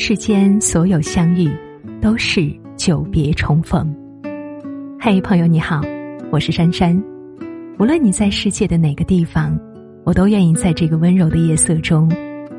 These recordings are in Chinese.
世间所有相遇，都是久别重逢。嘿，朋友你好，我是珊珊。无论你在世界的哪个地方，我都愿意在这个温柔的夜色中，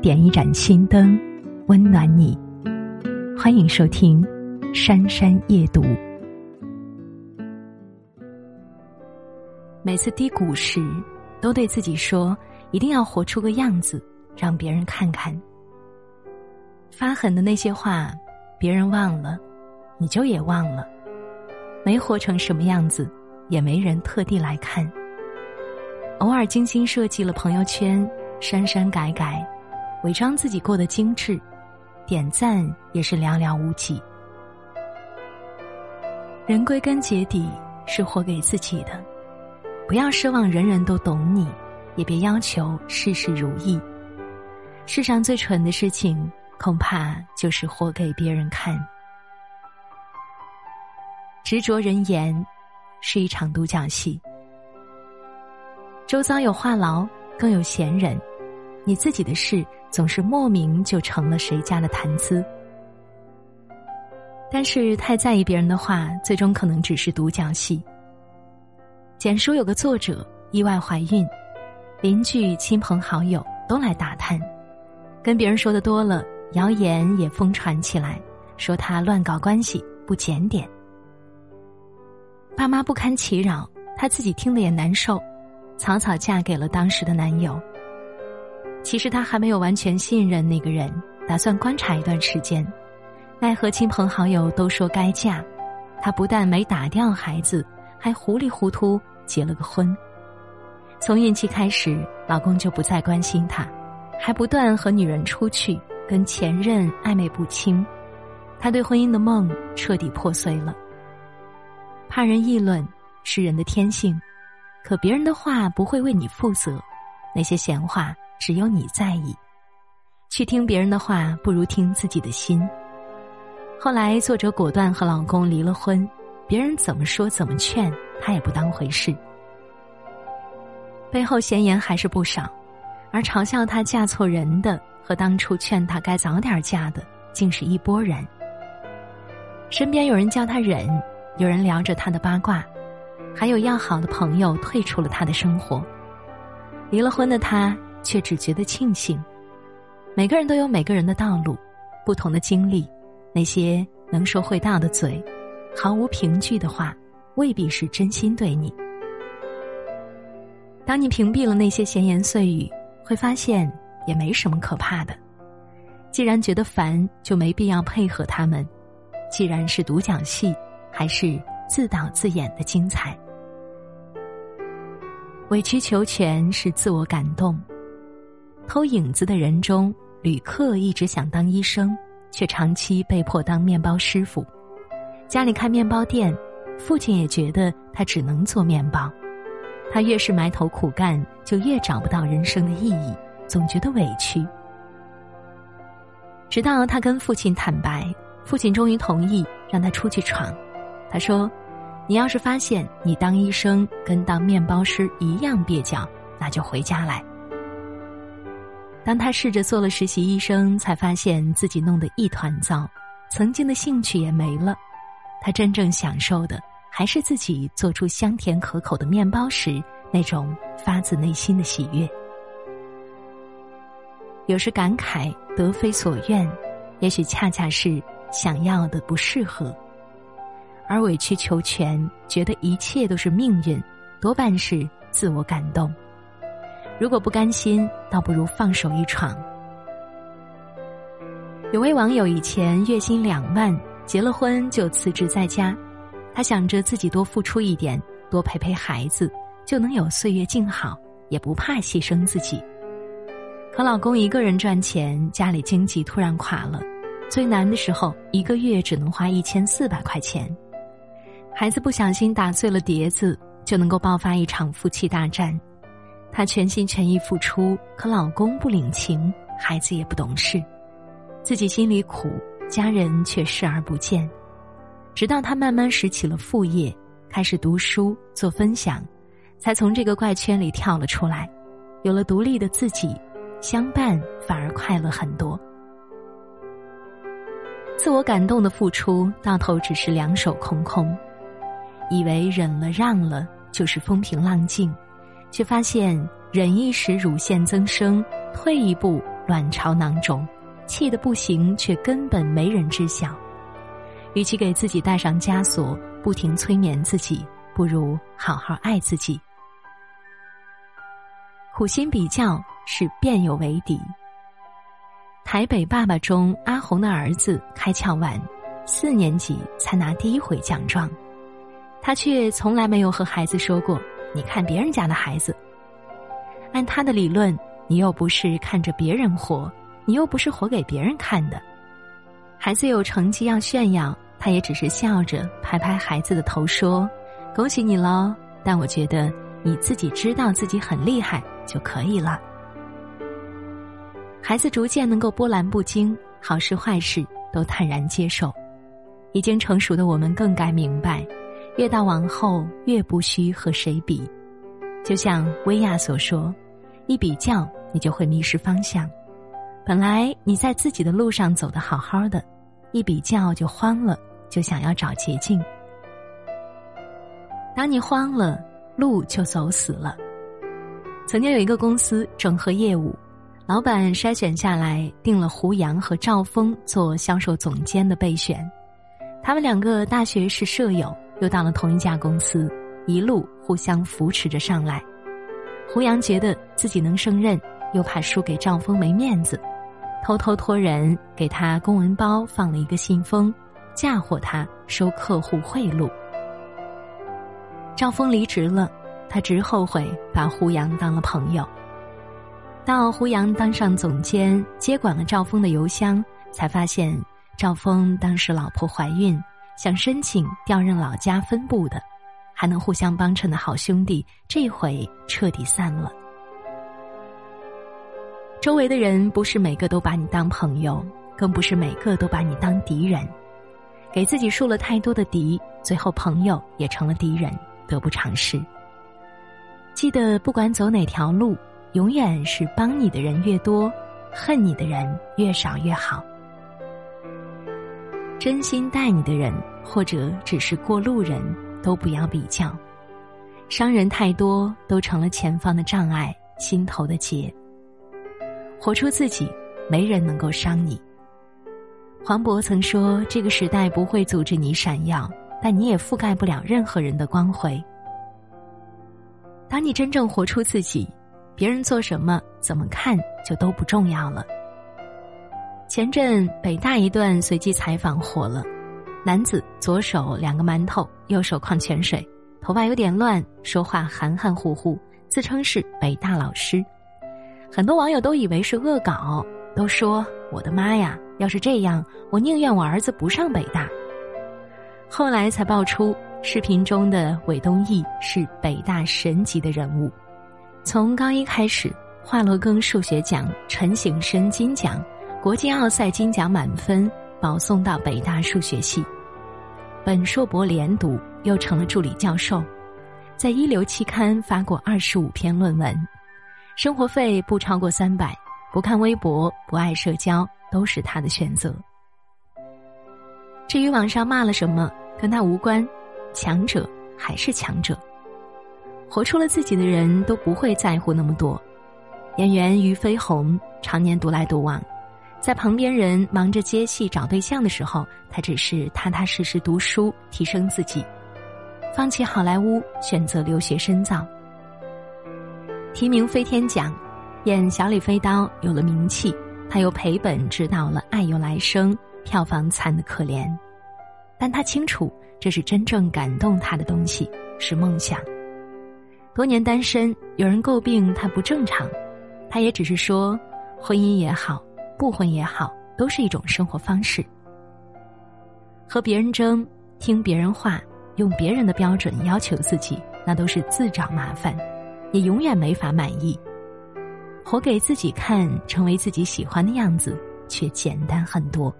点一盏心灯，温暖你。欢迎收听《珊珊夜读》。每次低谷时，都对自己说，一定要活出个样子，让别人看看。发狠的那些话，别人忘了，你就也忘了。没活成什么样子，也没人特地来看。偶尔精心设计了朋友圈，删删改改，伪装自己过得精致，点赞也是寥寥无几。人归根结底是活给自己的，不要奢望人人都懂你，也别要求事事如意。世上最蠢的事情。恐怕就是活给别人看。执着人言，是一场独角戏。周遭有话痨，更有闲人，你自己的事总是莫名就成了谁家的谈资。但是太在意别人的话，最终可能只是独角戏。简书有个作者意外怀孕，邻居、亲朋好友都来打探，跟别人说的多了。谣言也疯传起来，说他乱搞关系，不检点。爸妈不堪其扰，她自己听了也难受，草草嫁给了当时的男友。其实她还没有完全信任那个人，打算观察一段时间。奈何亲朋好友都说该嫁，她不但没打掉孩子，还糊里糊涂结了个婚。从孕期开始，老公就不再关心她，还不断和女人出去。跟前任暧昧不清，他对婚姻的梦彻底破碎了。怕人议论是人的天性，可别人的话不会为你负责，那些闲话只有你在意。去听别人的话，不如听自己的心。后来，作者果断和老公离了婚，别人怎么说怎么劝，他也不当回事。背后闲言还是不少，而嘲笑她嫁错人的。和当初劝她该早点嫁的，竟是一拨人。身边有人叫她忍，有人聊着她的八卦，还有要好的朋友退出了她的生活。离了婚的她却只觉得庆幸。每个人都有每个人的道路，不同的经历，那些能说会道的嘴，毫无凭据的话，未必是真心对你。当你屏蔽了那些闲言碎语，会发现。也没什么可怕的，既然觉得烦，就没必要配合他们。既然是独角戏，还是自导自演的精彩。委曲求全是自我感动。偷影子的人中，旅客一直想当医生，却长期被迫当面包师傅。家里开面包店，父亲也觉得他只能做面包。他越是埋头苦干，就越找不到人生的意义。总觉得委屈，直到他跟父亲坦白，父亲终于同意让他出去闯。他说：“你要是发现你当医生跟当面包师一样蹩脚，那就回家来。”当他试着做了实习医生，才发现自己弄得一团糟，曾经的兴趣也没了。他真正享受的，还是自己做出香甜可口的面包时那种发自内心的喜悦。有时感慨得非所愿，也许恰恰是想要的不适合；而委曲求全，觉得一切都是命运，多半是自我感动。如果不甘心，倒不如放手一闯。有位网友以前月薪两万，结了婚就辞职在家，他想着自己多付出一点，多陪陪孩子，就能有岁月静好，也不怕牺牲自己。可老公一个人赚钱，家里经济突然垮了，最难的时候一个月只能花一千四百块钱，孩子不小心打碎了碟子，就能够爆发一场夫妻大战。她全心全意付出，可老公不领情，孩子也不懂事，自己心里苦，家人却视而不见。直到他慢慢拾起了副业，开始读书做分享，才从这个怪圈里跳了出来，有了独立的自己。相伴反而快乐很多。自我感动的付出，到头只是两手空空。以为忍了让了就是风平浪静，却发现忍一时乳腺增生，退一步卵巢囊肿，气得不行，却根本没人知晓。与其给自己带上枷锁，不停催眠自己，不如好好爱自己。苦心比较是变友为敌。台北爸爸中，阿红的儿子开窍晚，四年级才拿第一回奖状，他却从来没有和孩子说过：“你看别人家的孩子。”按他的理论，你又不是看着别人活，你又不是活给别人看的。孩子有成绩要炫耀。他也只是笑着拍拍孩子的头说：“恭喜你喽！”但我觉得你自己知道自己很厉害就可以了。孩子逐渐能够波澜不惊，好事坏事都坦然接受。已经成熟的我们更该明白，越到往后越不需和谁比。就像薇娅所说：“一比较，你就会迷失方向。本来你在自己的路上走得好好的，一比较就慌了。”就想要找捷径，当你慌了，路就走死了。曾经有一个公司整合业务，老板筛选下来，定了胡杨和赵峰做销售总监的备选。他们两个大学是舍友，又到了同一家公司，一路互相扶持着上来。胡杨觉得自己能胜任，又怕输给赵峰没面子，偷偷托人给他公文包放了一个信封。嫁祸他收客户贿赂，赵峰离职了，他直后悔把胡杨当了朋友。到胡杨当上总监，接管了赵峰的邮箱，才发现赵峰当时老婆怀孕，想申请调任老家分部的，还能互相帮衬的好兄弟，这回彻底散了。周围的人不是每个都把你当朋友，更不是每个都把你当敌人。给自己树了太多的敌，最后朋友也成了敌人，得不偿失。记得，不管走哪条路，永远是帮你的人越多，恨你的人越少越好。真心待你的人，或者只是过路人，都不要比较。伤人太多，都成了前方的障碍，心头的结。活出自己，没人能够伤你。黄渤曾说：“这个时代不会阻止你闪耀，但你也覆盖不了任何人的光辉。当你真正活出自己，别人做什么、怎么看就都不重要了。”前阵北大一段随机采访火了，男子左手两个馒头，右手矿泉水，头发有点乱，说话含含糊糊，自称是北大老师。很多网友都以为是恶搞，都说：“我的妈呀！”要是这样，我宁愿我儿子不上北大。后来才爆出，视频中的韦东奕是北大神级的人物。从高一开始，华罗庚数学奖、陈省身金奖、国际奥赛金奖满分，保送到北大数学系。本硕博连读，又成了助理教授，在一流期刊发过二十五篇论文，生活费不超过三百，不看微博，不爱社交。都是他的选择。至于网上骂了什么，跟他无关，强者还是强者。活出了自己的人都不会在乎那么多。演员俞飞鸿常年独来独往，在旁边人忙着接戏找对象的时候，他只是踏踏实实读书，提升自己，放弃好莱坞，选择留学深造。提名飞天奖，演小李飞刀有了名气。他又赔本执导了《爱有来生》，票房惨的可怜，但他清楚这是真正感动他的东西，是梦想。多年单身，有人诟病他不正常，他也只是说，婚姻也好，不婚也好，都是一种生活方式。和别人争，听别人话，用别人的标准要求自己，那都是自找麻烦，也永远没法满意。活给自己看，成为自己喜欢的样子，却简单很多。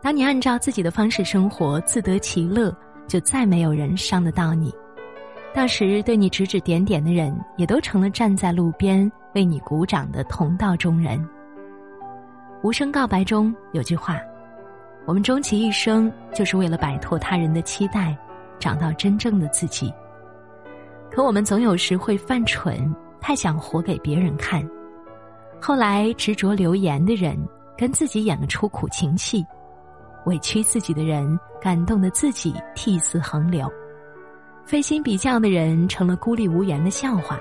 当你按照自己的方式生活，自得其乐，就再没有人伤得到你。到时对你指指点点的人，也都成了站在路边为你鼓掌的同道中人。无声告白中有句话：“我们终其一生，就是为了摆脱他人的期待，找到真正的自己。”可我们总有时会犯蠢，太想活给别人看。后来执着留言的人，跟自己演了出苦情戏；委屈自己的人，感动的自己涕泗横流；费心比较的人，成了孤立无援的笑话。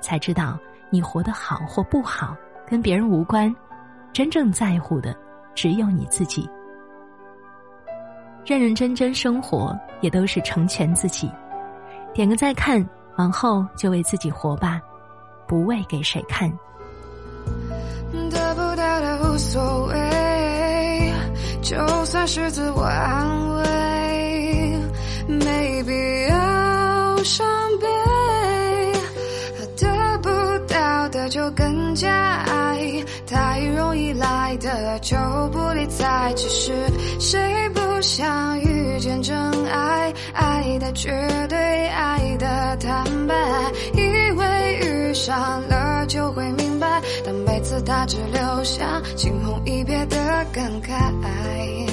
才知道，你活得好或不好，跟别人无关。真正在乎的只有你自己。认认真真生活，也都是成全自己。点个再看，往后就为自己活吧，不为给谁看。得不到的无所谓，就算是自我安慰，没必要伤悲。得不到的就更加爱。太容易来的就不理睬，其实谁不想遇见真爱？爱的绝对，爱的坦白，以为遇上了就会明白，但每次他只留下惊鸿一瞥的感慨。